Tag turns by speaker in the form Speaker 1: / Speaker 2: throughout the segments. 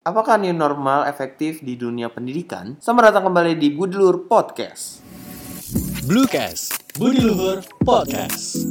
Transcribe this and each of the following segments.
Speaker 1: Apakah new normal efektif di dunia pendidikan? Selamat datang kembali di Budilur Podcast.
Speaker 2: Bluecast, Budi Luhur Podcast.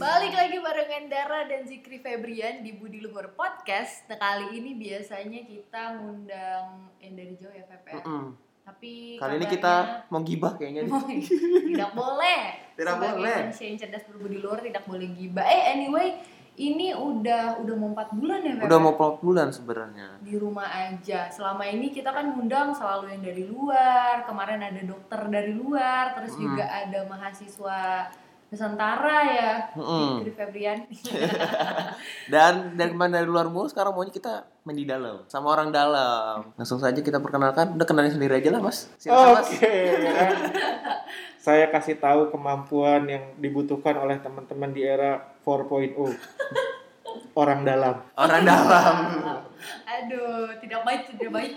Speaker 3: Balik lagi barengan Dara dan Zikri Febrian di Budi Luhur Podcast. Nah, kali ini biasanya kita ngundang yang dari jauh ya Feb ya.
Speaker 1: Mm-mm.
Speaker 3: Tapi
Speaker 1: Kali ini kita mau gibah kayaknya nih.
Speaker 3: tidak boleh.
Speaker 1: Tidak
Speaker 3: Sebagai
Speaker 1: boleh.
Speaker 3: manusia yang cerdas berbudi luhur tidak boleh gibah. Eh anyway, ini udah udah mau 4 bulan ya Feb
Speaker 1: Udah
Speaker 3: ya?
Speaker 1: mau 4 bulan sebenarnya.
Speaker 3: di rumah aja. Selama ini kita kan ngundang selalu yang dari luar. Kemarin ada dokter dari luar, terus
Speaker 1: Hmm.
Speaker 3: juga ada mahasiswa Nusantara ya,
Speaker 1: Mm-mm.
Speaker 3: Zikri Febrian.
Speaker 1: Dan dari kemarin dari luar mulu sekarang maunya kita main di dalam sama orang dalam. Langsung saja kita perkenalkan. Udah kenalin sendiri aja lah, Mas. Silakan, Mas.
Speaker 4: Oke, ya kan. Saya kasih tahu kemampuan yang dibutuhkan oleh teman-teman di era 4.0. Orang dalam.
Speaker 1: Orang dalam.
Speaker 3: Aduh, tidak baik, tidak baik.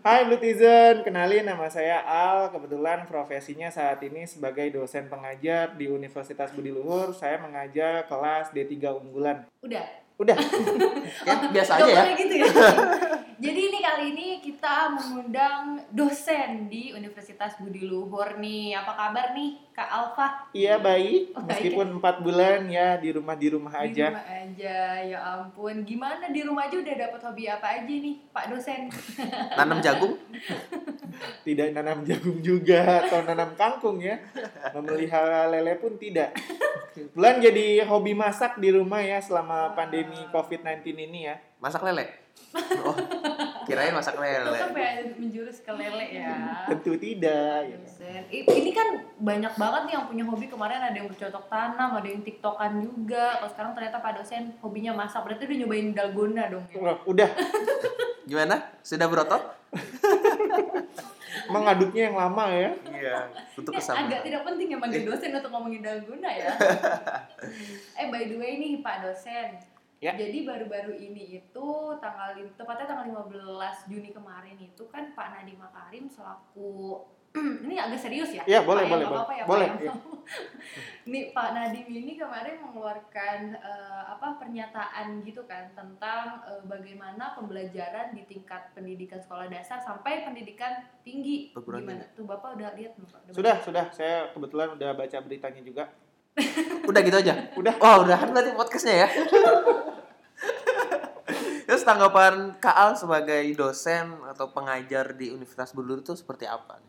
Speaker 4: Hai Blutizen, kenalin nama saya Al. Kebetulan profesinya saat ini sebagai dosen pengajar di Universitas Budi Luhur. Saya mengajar kelas D3 unggulan.
Speaker 3: Udah.
Speaker 4: Udah.
Speaker 1: Kayak biasa aja ya.
Speaker 3: gitu ya. Jadi ini kali ini kita mengundang dosen di Universitas Budi Luhur nih. Apa kabar nih, Kak Alfa?
Speaker 4: Iya baik,
Speaker 3: Oh, baik
Speaker 4: meskipun 4 bulan ya di rumah di rumah
Speaker 3: Di
Speaker 4: aja.
Speaker 3: rumah aja, ya ampun. Gimana di rumah aja udah dapat hobi apa aja nih, Pak dosen?
Speaker 1: Nanam jagung.
Speaker 4: Tidak nanam jagung juga atau nanam kangkung ya. Memelihara lele pun tidak. Bulan jadi hobi masak di rumah ya selama pandemi COVID-19 ini ya.
Speaker 1: Masak lele. Oh, kirain masak lele.
Speaker 3: kan pengen menjurus ke lele ya.
Speaker 4: Tentu tidak. ya.
Speaker 3: Ini kan banyak banget nih yang punya hobi kemarin ada yang bercocok tanam, ada yang tiktokan juga. Kalau sekarang ternyata Pak dosen hobinya masak, berarti udah nyobain dalgona dong ya.
Speaker 4: Udah,
Speaker 1: Gimana? Sudah berotot?
Speaker 4: mengaduknya yang lama ya.
Speaker 1: Iya. Untuk kesamaan.
Speaker 3: agak tidak penting ya manggil dosen untuk ngomongin dalgona ya. eh by the way nih Pak dosen.
Speaker 4: Ya.
Speaker 3: Jadi baru-baru ini itu tanggal tepatnya tanggal 15 Juni kemarin itu kan Pak Nadiem Makarim selaku ini agak serius ya?
Speaker 4: Ya, boleh,
Speaker 3: Pak,
Speaker 4: boleh,
Speaker 3: nggak
Speaker 4: boleh.
Speaker 3: apa-apa ya,
Speaker 4: Boleh,
Speaker 3: Pak,
Speaker 4: ya.
Speaker 3: Nih Pak Nadiem ini kemarin mengeluarkan eh, apa pernyataan gitu kan tentang eh, bagaimana pembelajaran di tingkat pendidikan sekolah dasar sampai pendidikan tinggi.
Speaker 1: Perguruan
Speaker 3: Gimana? Tuh Bapak udah lihat belum Pak? Udah
Speaker 4: Sudah, sudah. Saya kebetulan udah baca beritanya juga.
Speaker 1: Udah gitu aja.
Speaker 4: Udah.
Speaker 1: Wah, udahan berarti podcastnya ya. Terus tanggapan Kak Al sebagai dosen atau pengajar di Universitas Bulu itu seperti apa?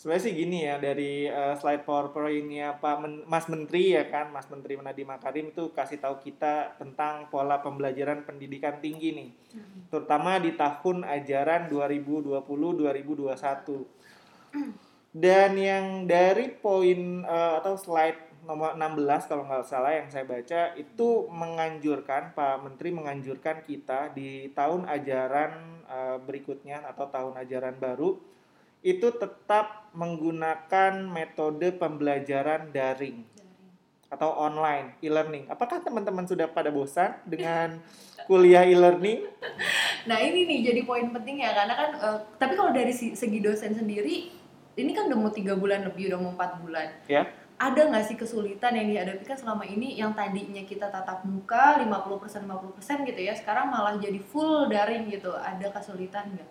Speaker 4: Sebenarnya sih gini ya dari eh, slide PowerPoint-nya Pak Men- Mas Menteri ya kan, Mas Menteri Nadiem Makarim itu kasih tahu kita tentang pola pembelajaran pendidikan tinggi nih. Terutama di tahun ajaran 2020-2021. Dan yang dari poin eh, atau slide nomor 16 kalau nggak salah yang saya baca itu menganjurkan Pak Menteri menganjurkan kita di tahun ajaran eh, berikutnya atau tahun ajaran baru itu tetap menggunakan metode pembelajaran daring atau online e-learning. Apakah teman-teman sudah pada bosan dengan kuliah e-learning?
Speaker 3: Nah ini nih jadi poin penting ya karena kan eh, tapi kalau dari segi dosen sendiri ini kan udah mau tiga bulan lebih udah mau empat bulan.
Speaker 4: Ya.
Speaker 3: Ada nggak sih kesulitan yang dihadapi kan selama ini yang tadinya kita tatap muka 50% 50% gitu ya sekarang malah jadi full daring gitu. Ada kesulitan nggak?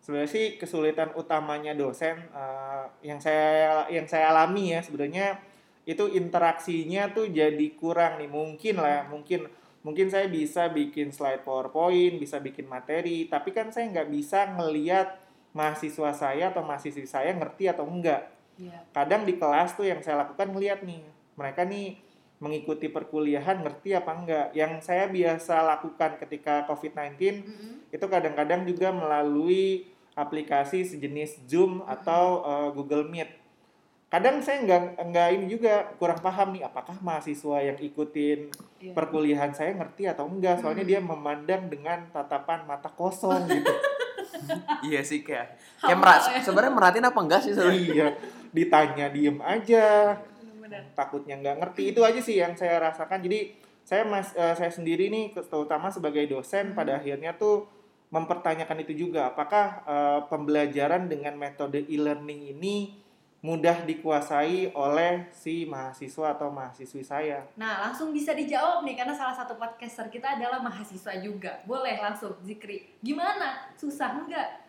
Speaker 4: Sebenarnya sih kesulitan utamanya dosen eh, yang saya yang saya alami ya sebenarnya itu interaksinya tuh jadi kurang nih mungkin lah mungkin mungkin saya bisa bikin slide PowerPoint bisa bikin materi tapi kan saya nggak bisa ngeliat mahasiswa saya atau mahasiswi saya ngerti atau enggak
Speaker 3: Iya.
Speaker 4: kadang di kelas tuh yang saya lakukan ngeliat nih mereka nih mengikuti perkuliahan ngerti apa enggak yang saya biasa lakukan ketika COVID-19
Speaker 3: Mm-mm.
Speaker 4: itu kadang-kadang juga melalui aplikasi sejenis Zoom atau uh, Google Meet. Kadang saya nggak nggak ini juga kurang paham nih apakah mahasiswa yang ikutin
Speaker 3: Iya.
Speaker 4: perkuliahan saya ngerti atau enggak. Soalnya dia memandang dengan tatapan mata kosong gitu.
Speaker 1: Iya sih kayak kayak merat, sebenarnya merhatiin apa enggak sih sebenarnya?
Speaker 4: iya, ditanya diem aja,
Speaker 3: Benar.
Speaker 4: takutnya nggak ngerti. Itu aja sih yang saya rasakan. Jadi saya mas eh, saya sendiri nih terutama sebagai dosen pada akhirnya tuh mempertanyakan itu juga apakah eh, pembelajaran dengan metode e-learning ini mudah dikuasai oleh si mahasiswa atau mahasiswi saya.
Speaker 3: Nah, langsung bisa dijawab nih karena salah satu podcaster kita adalah mahasiswa juga. Boleh langsung Zikri. Gimana? Susah enggak?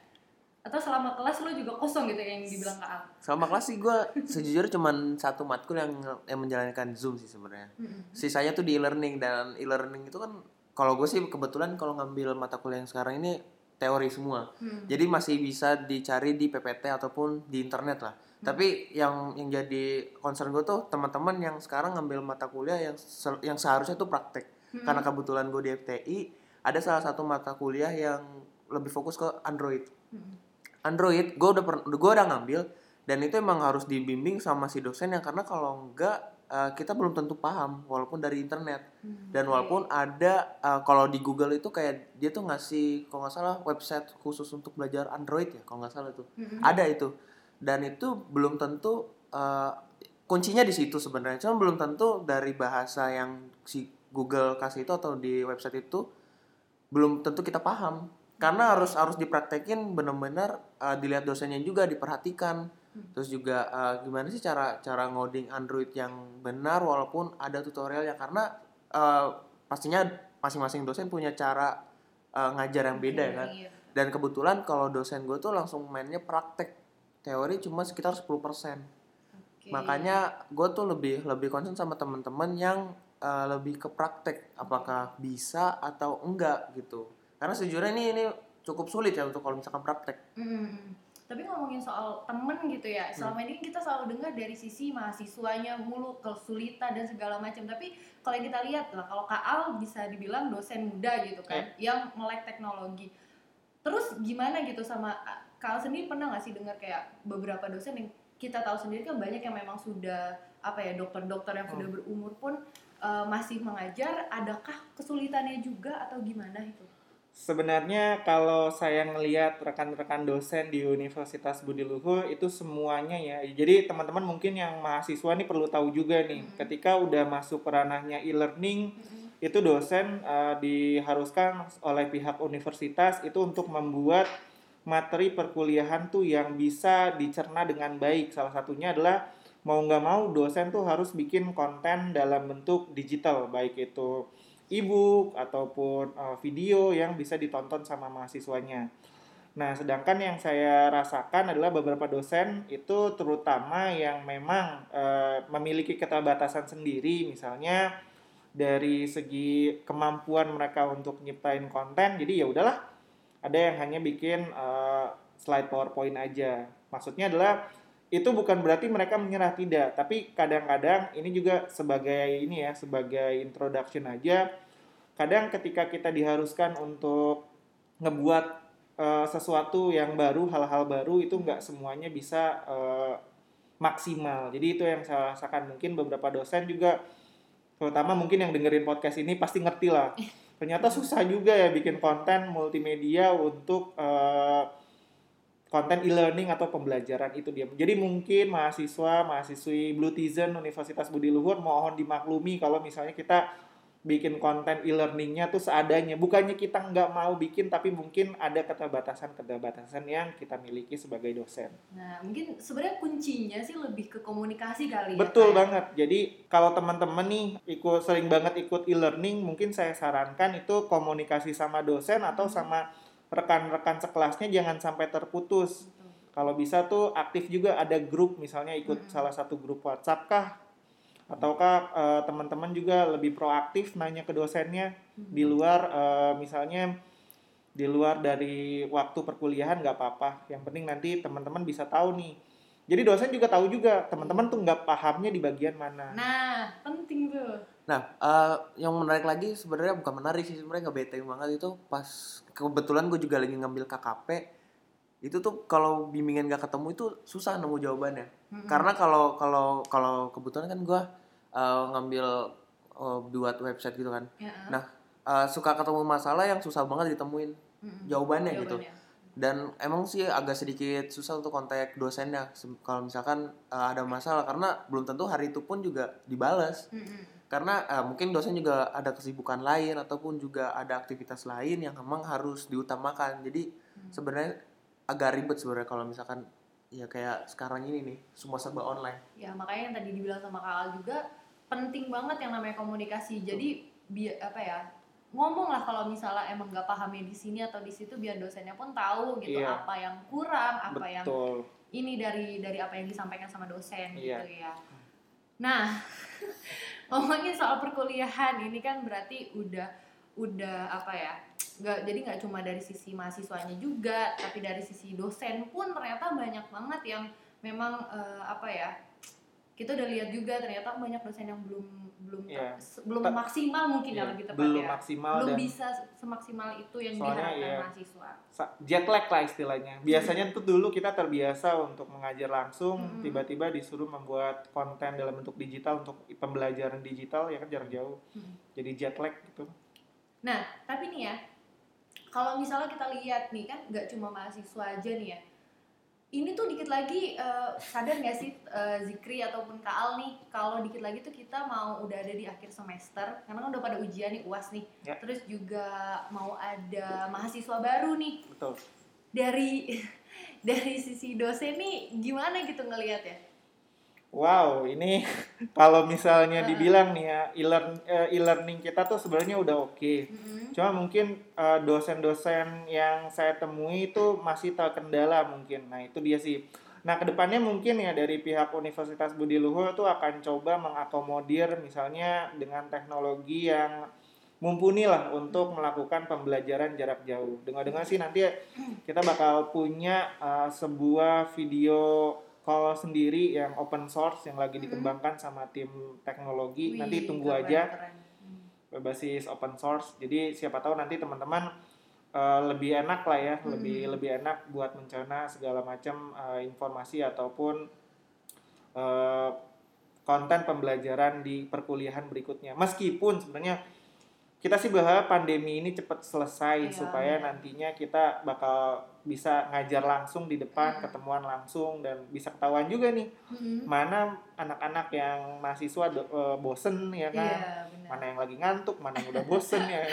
Speaker 3: Atau selama kelas lo juga kosong gitu yang dibilang Kak Al?
Speaker 1: Selama kelas sih gue sejujurnya cuman satu matkul yang yang menjalankan Zoom sih sebenarnya. Sisanya tuh di e-learning dan e-learning itu kan kalau gue sih kebetulan kalau ngambil mata kuliah yang sekarang ini teori semua.
Speaker 3: Hmm.
Speaker 1: Jadi masih bisa dicari di PPT ataupun di internet lah. Tapi yang yang jadi concern gue tuh teman-teman yang sekarang ngambil mata kuliah yang yang seharusnya tuh praktek.
Speaker 3: Hmm.
Speaker 1: Karena kebetulan gue di FTI ada salah satu mata kuliah yang lebih fokus ke Android.
Speaker 3: Hmm.
Speaker 1: Android gue udah per- gue udah ngambil dan itu emang harus dibimbing sama si dosen yang karena kalau enggak eh, kita belum tentu paham walaupun dari internet.
Speaker 3: Hmm.
Speaker 1: dan walaupun ada eh, kalau di Google itu kayak dia tuh ngasih kalau nggak salah website khusus untuk belajar Android ya kalau nggak salah tuh
Speaker 3: Mm-mm.
Speaker 1: ada itu. Dan itu belum tentu eh, kuncinya di situ sebenarnya. Cuma belum tentu dari bahasa yang si Google kasih itu atau di website itu belum tentu kita paham karena harus harus dipraktekin benar-benar eh, dilihat dosennya juga diperhatikan. Terus juga eh, gimana sih cara cara ngoding Android yang benar walaupun ada tutorialnya. Karena eh, pastinya masing-masing dosen punya cara eh, ngajar yang beda ya kan.
Speaker 3: Iya.
Speaker 1: dan kebetulan kalau dosen gue tuh langsung mainnya praktek. Teori cuma sekitar 10%
Speaker 3: Oke.
Speaker 1: makanya gue tuh lebih lebih concern sama teman-teman yang eh, lebih ke praktek. Apakah bisa atau enggak gitu karena sejujurnya ini ini cukup sulit ya untuk kalau misalkan praktek
Speaker 3: Mm-mm. Tapi ngomongin soal temen gitu ya,
Speaker 1: Hmm.
Speaker 3: selama ini kita selalu dengar dari sisi mahasiswanya mulu kesulitan dan segala macam. Tapi kalau yang kita lihat lah, kalau Kak Al bisa dibilang dosen muda gitu kan, yang melek teknologi. Terus gimana gitu sama Kak Al sendiri pernah nggak sih dengar kayak beberapa dosen yang kita tahu sendiri kan banyak yang memang sudah apa ya dokter-dokter yang sudah berumur pun eh, masih mengajar. Adakah kesulitannya juga atau gimana itu?
Speaker 4: Sebenarnya kalau saya ngelihat rekan-rekan dosen di Universitas Budi Luhur itu semuanya ya. Jadi teman-teman mungkin yang mahasiswa nih perlu tahu juga nih,
Speaker 3: Mhm.
Speaker 4: ketika udah masuk ke ranahnya e-learning
Speaker 3: Mm-mm.
Speaker 4: itu dosen eh, diharuskan oleh pihak universitas itu untuk membuat materi perkuliahan tuh yang bisa dicerna dengan baik. Salah satunya adalah mau nggak mau dosen tuh harus bikin konten dalam bentuk digital, baik itu e-book ataupun eh, video yang bisa ditonton sama mahasiswanya. Nah, sedangkan yang saya rasakan adalah beberapa dosen itu terutama yang memang eh, memiliki keterbatasan sendiri, misalnya dari segi kemampuan mereka untuk nyiptain konten, jadi ya udahlah, ada yang hanya bikin eh, slide PowerPoint aja. Maksudnya adalah itu bukan berarti mereka menyerah tidak, tapi kadang-kadang ini juga sebagai ini ya, sebagai introduction aja. Kadang ketika kita diharuskan untuk ngebuat eh, sesuatu yang baru, hal-hal baru itu nggak semuanya bisa eh, maksimal. Jadi itu yang saya rasakan. Mungkin beberapa dosen juga, terutama mungkin yang dengerin podcast ini pasti ngerti lah. Ternyata susah juga ya bikin konten multimedia untuk eh, konten e-learning atau pembelajaran itu dia. Jadi mungkin mahasiswa, mahasiswi Blue Tizen Universitas Budi Luhur mohon dimaklumi kalau misalnya kita bikin konten e-learningnya tuh seadanya. Bukannya kita nggak mau bikin, tapi mungkin ada keterbatasan-keterbatasan yang kita miliki sebagai dosen.
Speaker 3: Nah, mungkin sebenarnya kuncinya sih lebih ke komunikasi kali ya.
Speaker 4: Betul
Speaker 3: kayak-
Speaker 4: banget. Jadi kalau teman-teman nih ikut sering banget ikut e-learning, mungkin saya sarankan itu komunikasi sama dosen atau sama rekan-rekan sekelasnya jangan sampai terputus.
Speaker 3: Betul.
Speaker 4: Kalau bisa tuh aktif juga ada grup misalnya ikut
Speaker 3: Mm-mm.
Speaker 4: salah satu grup WhatsApp kah? Ataukah eh, teman-teman juga lebih proaktif nanya ke dosennya di luar eh, misalnya di luar dari waktu perkuliahan nggak apa-apa. Yang penting nanti teman-teman bisa tahu nih. Jadi dosen juga tahu juga teman-teman tuh nggak pahamnya di bagian mana.
Speaker 3: Nah, penting tuh.
Speaker 1: Nah, eh, yang menarik lagi sebenarnya bukan menarik sih sebenarnya nggak bete banget itu pas kebetulan gue juga lagi ngambil KKP itu tuh kalau bimbingan gak ketemu itu susah nemu jawabannya
Speaker 3: Mm-mm.
Speaker 1: karena kalau kalau kalau kebetulan kan gue eh, ngambil eh, buat website gitu kan
Speaker 3: Ya,
Speaker 1: Nah, eh, suka ketemu masalah yang susah banget ditemuin
Speaker 3: mm-mm.
Speaker 1: jawabannya gitu
Speaker 3: Jawabannya.
Speaker 1: Dan emang sih agak sedikit susah untuk kontak dosennya kalau misalkan eh, ada masalah. Karena belum tentu hari itu pun juga dibalas
Speaker 3: Mm-mm.
Speaker 1: karena eh, mungkin dosen juga ada kesibukan lain ataupun juga ada aktivitas lain yang memang harus diutamakan. Jadi
Speaker 3: Hmm.
Speaker 1: sebenarnya agak ribet sebenarnya kalau misalkan ya kayak sekarang ini nih semua serba online.
Speaker 3: Ya makanya yang tadi dibilang sama Kak Al juga penting banget yang namanya komunikasi. Jadi biar apa ya ngomong lah kalau misalnya emang nggak pahamnya di sini atau di situ biar dosennya pun tahu gitu
Speaker 4: Iya.
Speaker 3: apa yang kurang apa yang
Speaker 4: Betul.
Speaker 3: ini dari dari apa yang disampaikan sama dosen
Speaker 4: Iya.
Speaker 3: gitu ya. Nah, ngomongin soal perkuliahan ini kan berarti udah udah apa ya? nggak jadi nggak cuma dari sisi mahasiswanya juga, tapi dari sisi dosen pun ternyata banyak banget yang memang eh, apa ya? Kita udah lihat juga ternyata banyak dosen yang belum belum
Speaker 4: Iya.
Speaker 3: se- belum
Speaker 4: Ta-
Speaker 3: maksimal mungkin
Speaker 4: Iya,
Speaker 3: ya lebih
Speaker 4: belum
Speaker 3: ya.
Speaker 4: maksimal
Speaker 3: belum
Speaker 4: dan
Speaker 3: bisa semaksimal itu yang diharapkan
Speaker 4: iya.
Speaker 3: mahasiswa.
Speaker 4: jet lag lah istilahnya. Biasanya tuh dulu kita terbiasa untuk mengajar langsung, tiba-tiba disuruh membuat konten dalam bentuk digital untuk pembelajaran digital ya kan jarak jauh.
Speaker 3: Mm.
Speaker 4: Jadi jet lag gitu.
Speaker 3: Nah, tapi nih ya, kalau misalnya kita lihat nih kan nggak cuma mahasiswa aja nih ya. Ini tuh dikit lagi eh, sadar nggak sih eh, Zikri ataupun Kaal nih kalau dikit lagi tuh kita mau udah ada di akhir semester karena kan udah pada ujian nih UAS nih.
Speaker 4: Ya.
Speaker 3: Terus juga mau ada mahasiswa baru nih.
Speaker 4: Betul.
Speaker 3: Dari dari sisi dosen nih gimana gitu ngelihat ya?
Speaker 4: Wow, ini kalau misalnya dibilang nih ya, eh, e-learning kita tuh sebenarnya udah oke.
Speaker 3: Mm-mm.
Speaker 4: Cuma mungkin eh, dosen-dosen yang saya temui itu masih terkendala mungkin. Nah itu dia sih. Nah ke depannya mungkin ya dari pihak Universitas Budi Luhur itu akan coba mengakomodir misalnya dengan teknologi yang mumpuni lah untuk melakukan pembelajaran jarak jauh. Dengar-dengar sih nanti kita bakal punya eh, sebuah video call sendiri yang open source yang lagi dikembangkan sama tim teknologi.
Speaker 3: Wih,
Speaker 4: nanti tunggu
Speaker 3: keren,
Speaker 4: aja
Speaker 3: keren. Hmm.
Speaker 4: berbasis open source. Jadi siapa tahu nanti teman-teman eh, lebih enak lah ya,
Speaker 3: Hmm.
Speaker 4: lebih lebih enak buat mencerna segala macam eh, informasi ataupun eh, konten pembelajaran di perkuliahan berikutnya. Meskipun sebenarnya kita sih berharap pandemi ini cepat selesai
Speaker 3: Iya,
Speaker 4: supaya
Speaker 3: iya.
Speaker 4: nantinya kita bakal bisa ngajar langsung di depan,
Speaker 3: Hmm.
Speaker 4: ketemuan langsung dan bisa ketahuan juga nih
Speaker 3: Mm-mm.
Speaker 4: mana anak-anak yang mahasiswa do- eh, bosen ya kan
Speaker 3: Iya, benar.
Speaker 4: mana yang lagi ngantuk, mana yang udah bosen ya.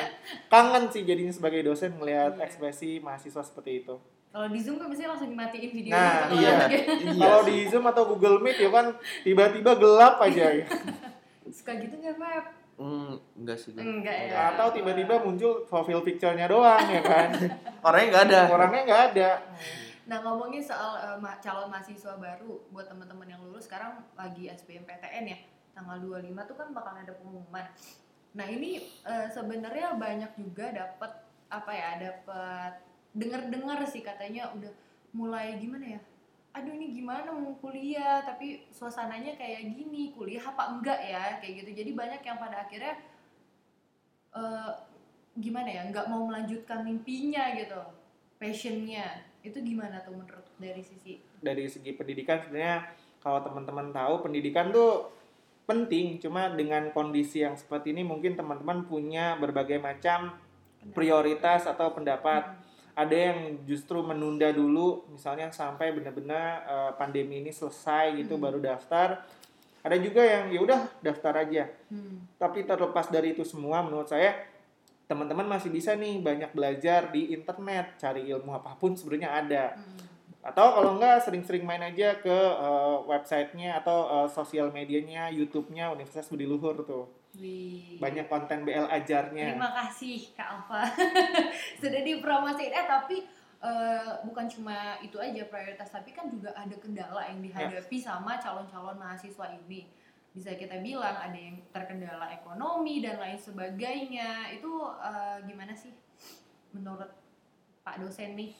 Speaker 4: Kangen sih jadinya sebagai dosen melihat
Speaker 3: Iya.
Speaker 4: ekspresi mahasiswa seperti itu.
Speaker 3: Kalau di Zoom kan biasanya langsung dimatiin videonya
Speaker 4: Nah,
Speaker 3: gitu kalau
Speaker 4: iya.
Speaker 3: ya.
Speaker 4: Kalau di Zoom atau Google Meet ya kan tiba-tiba gelap aja ya.
Speaker 3: Suka gitu nggak, Feb?
Speaker 1: Hmm, enggak sih.
Speaker 3: Enggak ya.
Speaker 4: Atau tiba-tiba muncul profile picture-nya doang ya kan.
Speaker 1: orangnya nggak ada
Speaker 4: Orangnya nggak ada.
Speaker 3: Nah ngomongin soal ma- calon mahasiswa baru buat teman-teman yang lulus sekarang lagi SBMPTN ya tanggal 25 tuh kan bakal ada pengumuman. Nah ini eh, sebenarnya banyak juga dapat apa ya dapat dengar-dengar sih katanya udah mulai gimana ya aduh ini gimana mau kuliah tapi suasananya kayak gini kuliah apa enggak ya kayak gitu jadi banyak yang pada akhirnya eh, gimana ya nggak mau melanjutkan mimpinya gitu passionnya itu gimana tuh menurut dari sisi
Speaker 4: Dari segi pendidikan sebenarnya kalau teman-teman tahu pendidikan tuh penting. Cuma dengan kondisi yang seperti ini mungkin teman-teman punya berbagai macam prioritas atau pendapat.
Speaker 3: Hmm.
Speaker 4: Ada yang justru menunda dulu misalnya sampai benar-benar eh, pandemi ini selesai gitu
Speaker 3: Hmm.
Speaker 4: baru daftar ada juga yang ya udah daftar aja
Speaker 3: Hmm.
Speaker 4: tapi terlepas dari itu semua menurut saya teman-teman masih bisa nih banyak belajar di internet cari ilmu apa pun sebenarnya ada
Speaker 3: Hmm.
Speaker 4: atau kalau enggak sering-sering main aja ke eh, websitenya atau eh, sosial medianya YouTube-nya Universitas Budi Luhur tuh
Speaker 3: Wih.
Speaker 4: banyak konten BL ajarnya
Speaker 3: Terima kasih Kak Alfa sudah dipromosiin. Eh tapi eh, bukan cuma itu aja prioritas, tapi kan juga ada kendala yang dihadapi sama calon-calon mahasiswa ini. Bisa kita bilang ada yang terkendala ekonomi dan lain sebagainya. Itu eh, gimana sih menurut Pak dosen nih?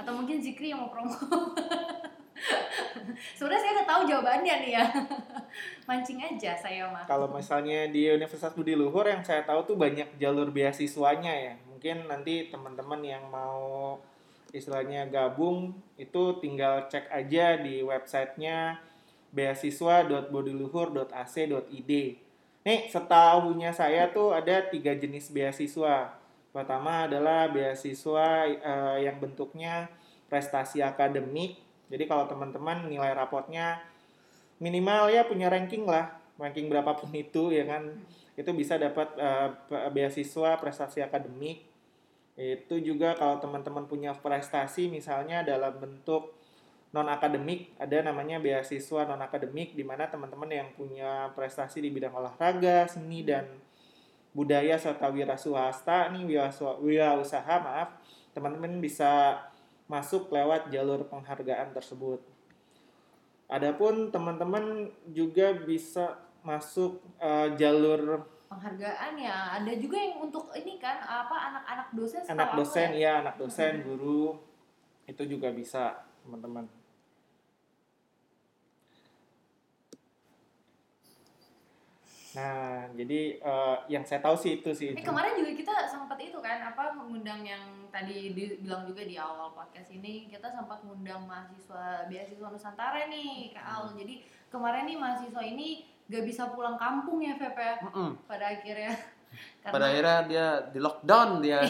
Speaker 3: Atau mungkin Zikri yang mau promo? Sebenarnya saya udah tahu jawabannya nih ya. Mancing aja saya mah.
Speaker 4: Kalau misalnya di Universitas Budi Luhur yang saya tahu tuh banyak jalur beasiswanya ya. Mungkin nanti teman-teman yang mau istilahnya gabung itu tinggal cek aja di websitenya beasiswa.budiluhur.ac.id. Nih setahunya saya tuh ada tiga jenis beasiswa. Pertama adalah beasiswa eh, yang bentuknya prestasi akademik. Jadi kalau teman-teman nilai rapotnya minimal ya punya ranking lah. Ranking berapapun itu ya kan. Itu bisa dapat be- beasiswa prestasi akademik. Itu juga kalau teman-teman punya prestasi misalnya dalam bentuk non akademik ada namanya beasiswa non akademik di mana teman-teman yang punya prestasi di bidang olahraga seni dan budaya serta wira swasta nih wira, wira usaha maaf teman-teman bisa masuk lewat jalur penghargaan tersebut. Adapun teman-teman juga bisa masuk eh, jalur
Speaker 3: penghargaan ya ada juga yang untuk ini kan apa anak-anak dosen setahu
Speaker 4: anak
Speaker 3: aku
Speaker 4: dosen
Speaker 3: ya.
Speaker 4: ya anak dosen guru itu juga bisa teman-teman. Nah jadi eh, yang saya tahu sih itu sih
Speaker 3: Eh kemarin juga kita kan apa mengundang yang tadi dibilang juga di awal podcast ini kita sempat mengundang mahasiswa beasiswa Nusantara nih Kak Al. Jadi kemarin nih mahasiswa ini gak bisa pulang kampung ya Feb ya
Speaker 1: Mm-mm.
Speaker 3: pada akhirnya.
Speaker 1: pada
Speaker 3: Karena,
Speaker 1: akhirnya dia di lockdown dia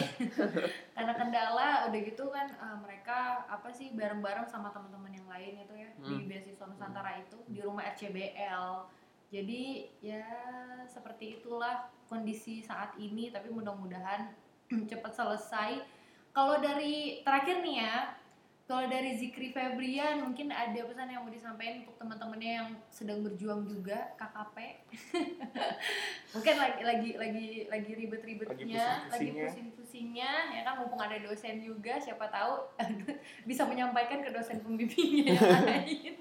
Speaker 3: karena kendala udah gitu kan eh, mereka apa sih bareng-bareng sama teman-teman yang lain itu ya di
Speaker 1: Hmm.
Speaker 3: beasiswa Nusantara itu di rumah RCBL. Jadi ya seperti itulah kondisi saat ini tapi mudah-mudahan cepat selesai. Kalau dari terakhir nih ya, kalau dari Zikri Febrian mungkin ada pesan yang mau disampaikan untuk teman-temannya yang sedang berjuang juga KKP. mungkin lagi lagi lagi lagi ribet-ribetnya, lagi
Speaker 4: pusing-pusingnya.
Speaker 3: ya kan mumpung ada dosen juga siapa tahu bisa menyampaikan ke dosen pembimbingnya yang lain.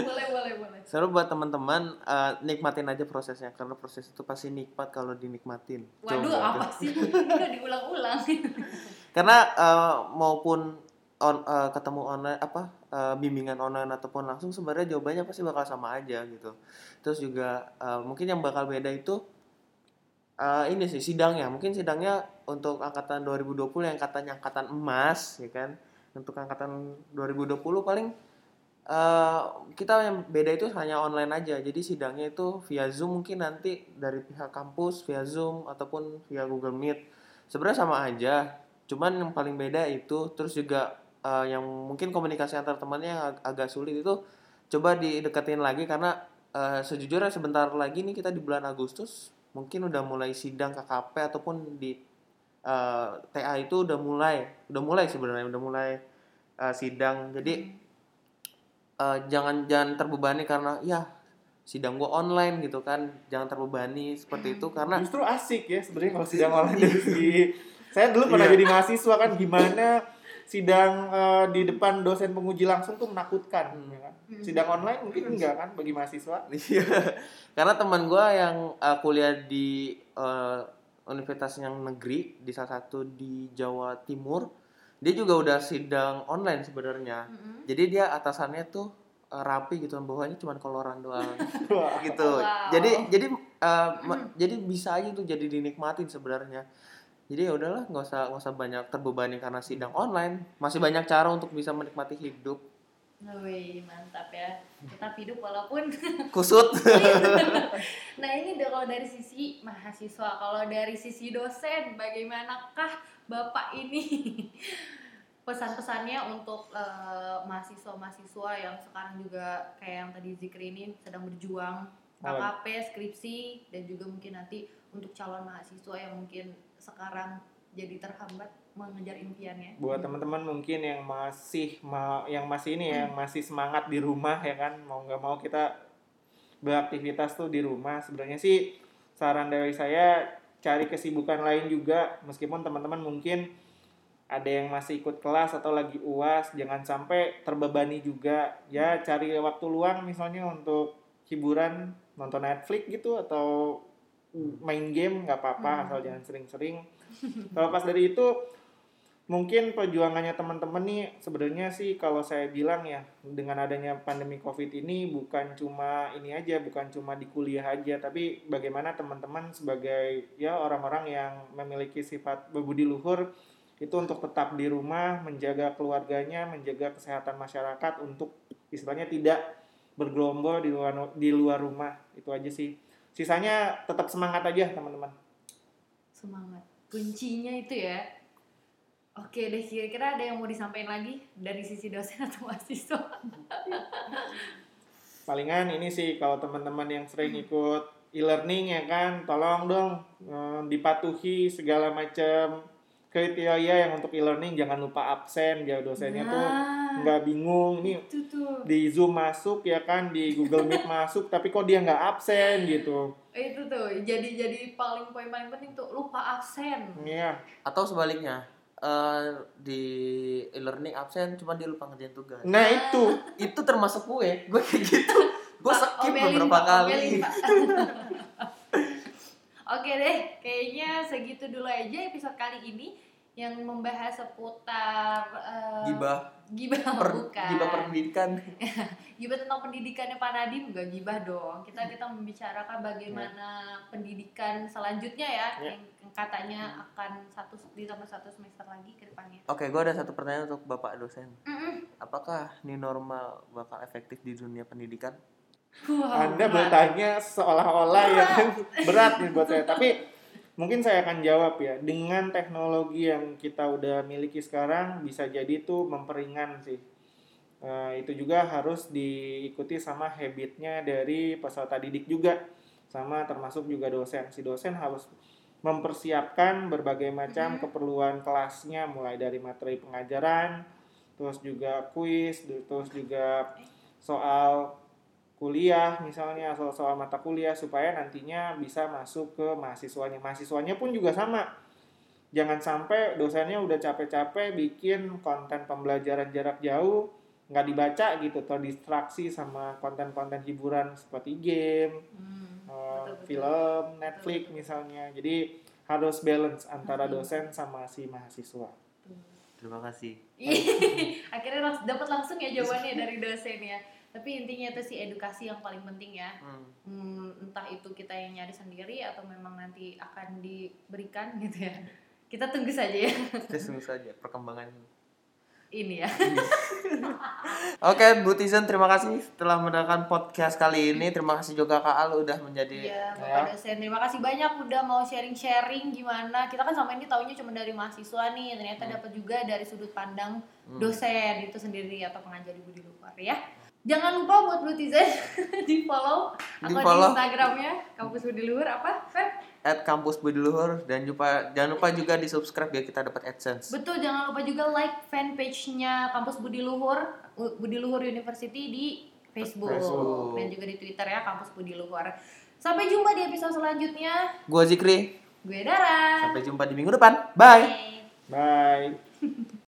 Speaker 3: boleh boleh boleh.
Speaker 1: seru buat teman-teman eh, nikmatin aja prosesnya karena proses itu pasti nikmat kalau dinikmatin
Speaker 3: Waduh
Speaker 1: Coba.
Speaker 3: apa sih? Udah diulang-ulang.
Speaker 1: karena eh, maupun on, eh, ketemu online apa eh, bimbingan online ataupun langsung sebenarnya jawabannya pasti bakal sama aja gitu. Terus juga eh, mungkin yang bakal beda itu eh, ini sih sidangnya. Mungkin sidangnya untuk angkatan 2020 yang katanya angkatan emas ya kan? Untuk angkatan 2020 paling eh, kita yang beda itu hanya online aja. Jadi sidangnya itu via zoom mungkin nanti dari pihak kampus via zoom ataupun via Google Meet. Sebenarnya sama aja. Cuman yang paling beda itu terus juga eh, yang mungkin komunikasi antar temannya ag- agak sulit itu coba dideketin lagi karena eh, sejujurnya sebentar lagi nih kita di bulan Agustus mungkin udah mulai sidang KKP ataupun di eh, TA itu udah mulai udah mulai sebenarnya udah mulai eh, sidang jadi eh, jangan jangan terbebani karena ya sidang gua online gitu kan jangan terbebani seperti itu karena
Speaker 4: justru asik ya sebenarnya kalau sidang online dari segi saya dulu pernah
Speaker 1: Iya.
Speaker 4: jadi mahasiswa kan gimana sidang eh, di depan dosen penguji langsung tuh menakutkan
Speaker 1: Hmm.
Speaker 4: ya kan? sidang online mungkin enggak kan bagi mahasiswa
Speaker 1: Iya, karena teman gua yang uh, kuliah di uh, universitas yang negeri di salah satu di Jawa Timur, dia juga udah sidang online sebenarnya.
Speaker 3: Mm-mm.
Speaker 1: Jadi dia atasannya tuh uh, rapi gitu, bawahnya cuma koloran doang gitu.
Speaker 3: Wow.
Speaker 1: Jadi jadi uh, ma- jadi bisa aja tuh jadi dinikmatin sebenarnya. Jadi ya udahlah, nggak usah nggak usah banyak terbebani karena sidang online. Masih banyak cara untuk bisa menikmati hidup.
Speaker 3: Wih, mantap ya. Tetap hidup walaupun
Speaker 1: Kusut.
Speaker 3: Nah ini udah kalau dari sisi mahasiswa, kalau dari sisi dosen, bagaimanakah bapak ini pesan-pesannya untuk eh, mahasiswa-mahasiswa yang sekarang juga kayak yang tadi Zikri ini sedang berjuang KKP, skripsi, dan juga mungkin nanti untuk calon mahasiswa yang mungkin sekarang jadi terhambat mengejar impiannya.
Speaker 4: buat teman-teman mungkin yang masih ma- yang masih ini ya, yang masih semangat di rumah ya kan mau nggak mau kita beraktivitas tuh di rumah. Sebenarnya sih saran dari saya cari kesibukan lain juga. Meskipun teman-teman mungkin ada yang masih ikut kelas atau lagi uas jangan sampai terbebani juga. Ya cari waktu luang misalnya untuk hiburan nonton Netflix gitu atau main game nggak apa-apa
Speaker 3: Hmm.
Speaker 4: asal jangan sering-sering. Kalau pas dari itu mungkin perjuangannya teman-teman nih sebenarnya sih kalau saya bilang ya dengan adanya pandemi covid ini bukan cuma ini aja bukan cuma di kuliah aja tapi bagaimana teman-teman sebagai ya orang-orang yang memiliki sifat berbudi luhur itu untuk tetap di rumah menjaga keluarganya menjaga kesehatan masyarakat untuk istilahnya tidak bergerombol di luar di luar rumah. Itu aja sih sisanya tetap semangat aja teman-teman
Speaker 3: Semangat. Kuncinya itu ya. Oke deh, kira-kira ada yang mau disampaikan lagi dari sisi dosen atau mahasiswa?
Speaker 4: palingan ini sih kalau teman-teman yang sering ikut e-learning ya kan tolong dong eh, dipatuhi segala macam kriteria yang untuk e-learning jangan lupa absen biar dosennya tuh
Speaker 3: Nah,
Speaker 4: nggak bingung
Speaker 3: tuh
Speaker 4: di Zoom masuk ya kan di Google Meet masuk tapi kok dia nggak absen gitu
Speaker 3: itu tuh jadi jadi paling poin paling penting tuh lupa absen
Speaker 4: Iya
Speaker 1: Atau sebaliknya, eh, di e-learning absen cuma dia lupa ngerjain tugas.
Speaker 4: nah itu
Speaker 1: Itu termasuk gue, gue kayak gitu. Gue
Speaker 3: omelin,
Speaker 1: beberapa
Speaker 3: Pak,
Speaker 1: kali.
Speaker 3: omelin, Pak. Oke deh, kayaknya segitu dulu aja episode kali ini yang membahas seputar eh,
Speaker 1: Gibah,
Speaker 3: gibah
Speaker 1: per,
Speaker 3: bukan.
Speaker 1: gibah pendidikan.
Speaker 3: Gibah tentang pendidikannya Pak Nadim enggak gibah dong. Kita kita membicarakan bagaimana pendidikan selanjutnya ya,
Speaker 4: Ya.
Speaker 3: yang, yang katanya akan satu ditambah satu semester lagi ke depannya.
Speaker 1: Oke, gue ada satu pertanyaan untuk Bapak dosen.
Speaker 3: Mm-mm.
Speaker 1: Apakah new normal bakal efektif di dunia pendidikan?
Speaker 3: Wah,
Speaker 4: Anda
Speaker 3: berat.
Speaker 4: bertanya seolah-olah ya kan berat nih buat saya tapi mungkin saya akan jawab ya. Dengan teknologi yang kita udah miliki sekarang bisa jadi itu memperingan sih. Eh, itu juga harus diikuti sama habitnya dari peserta didik juga. Sama termasuk juga dosen. Si dosen harus mempersiapkan berbagai macam
Speaker 3: Mhm.
Speaker 4: keperluan kelasnya. Mulai dari materi pengajaran terus juga kuis terus juga soal kuliah misalnya soal soal mata kuliah supaya nantinya bisa masuk ke mahasiswanya mahasiswanya pun juga sama jangan sampai dosennya udah capek-capek bikin konten pembelajaran jarak jauh nggak dibaca gitu terdistraksi sama konten-konten hiburan seperti game
Speaker 3: Hmm,
Speaker 4: eh,
Speaker 3: betul, betul.
Speaker 4: film Netflix
Speaker 3: betul.
Speaker 4: misalnya jadi harus balance antara
Speaker 3: Mhm.
Speaker 4: dosen sama si mahasiswa
Speaker 1: Terima kasih.
Speaker 3: Ih, akhirnya dapat langsung ya jawabannya dari dosen ya tapi intinya itu sih edukasi yang paling penting ya
Speaker 1: Hmm.
Speaker 3: Hmm, entah itu kita yang nyari sendiri atau memang nanti akan diberikan gitu ya kita tunggu saja ya
Speaker 1: Kita tunggu saja perkembangan.
Speaker 3: ini ya
Speaker 1: Oke, Bu Tizen, terima kasih telah mendengarkan podcast kali ini. Terima kasih juga Kak Al udah menjadi
Speaker 3: Iya,
Speaker 4: Ya.
Speaker 3: Dosen. Terima kasih banyak udah mau sharing-sharing gimana. Kita kan sama ini taunya cuma dari mahasiswa nih, ternyata dapat juga dari sudut pandang
Speaker 1: Hmm.
Speaker 3: dosen itu sendiri atau pengajar di Budi Luhur ya. Jangan lupa buat Blutizen di follow akun
Speaker 1: Di-follow.
Speaker 3: Instagramnya kampus Budi Luhur apa? Feb?
Speaker 1: at kampus Budi Luhur dan lupa jangan lupa juga di subscribe biar kita dapat AdSense.
Speaker 3: Betul, jangan lupa juga like fanpage-nya kampus Budi Luhur, Budi Luhur University di Facebook,
Speaker 1: Facebook.
Speaker 3: dan juga di Twitter ya kampus Budi Luhur. Sampai jumpa di episode selanjutnya.
Speaker 1: Gua Zikri,
Speaker 3: Gue Dara.
Speaker 1: sampai jumpa di minggu depan. Bye.
Speaker 3: Bye.
Speaker 4: bye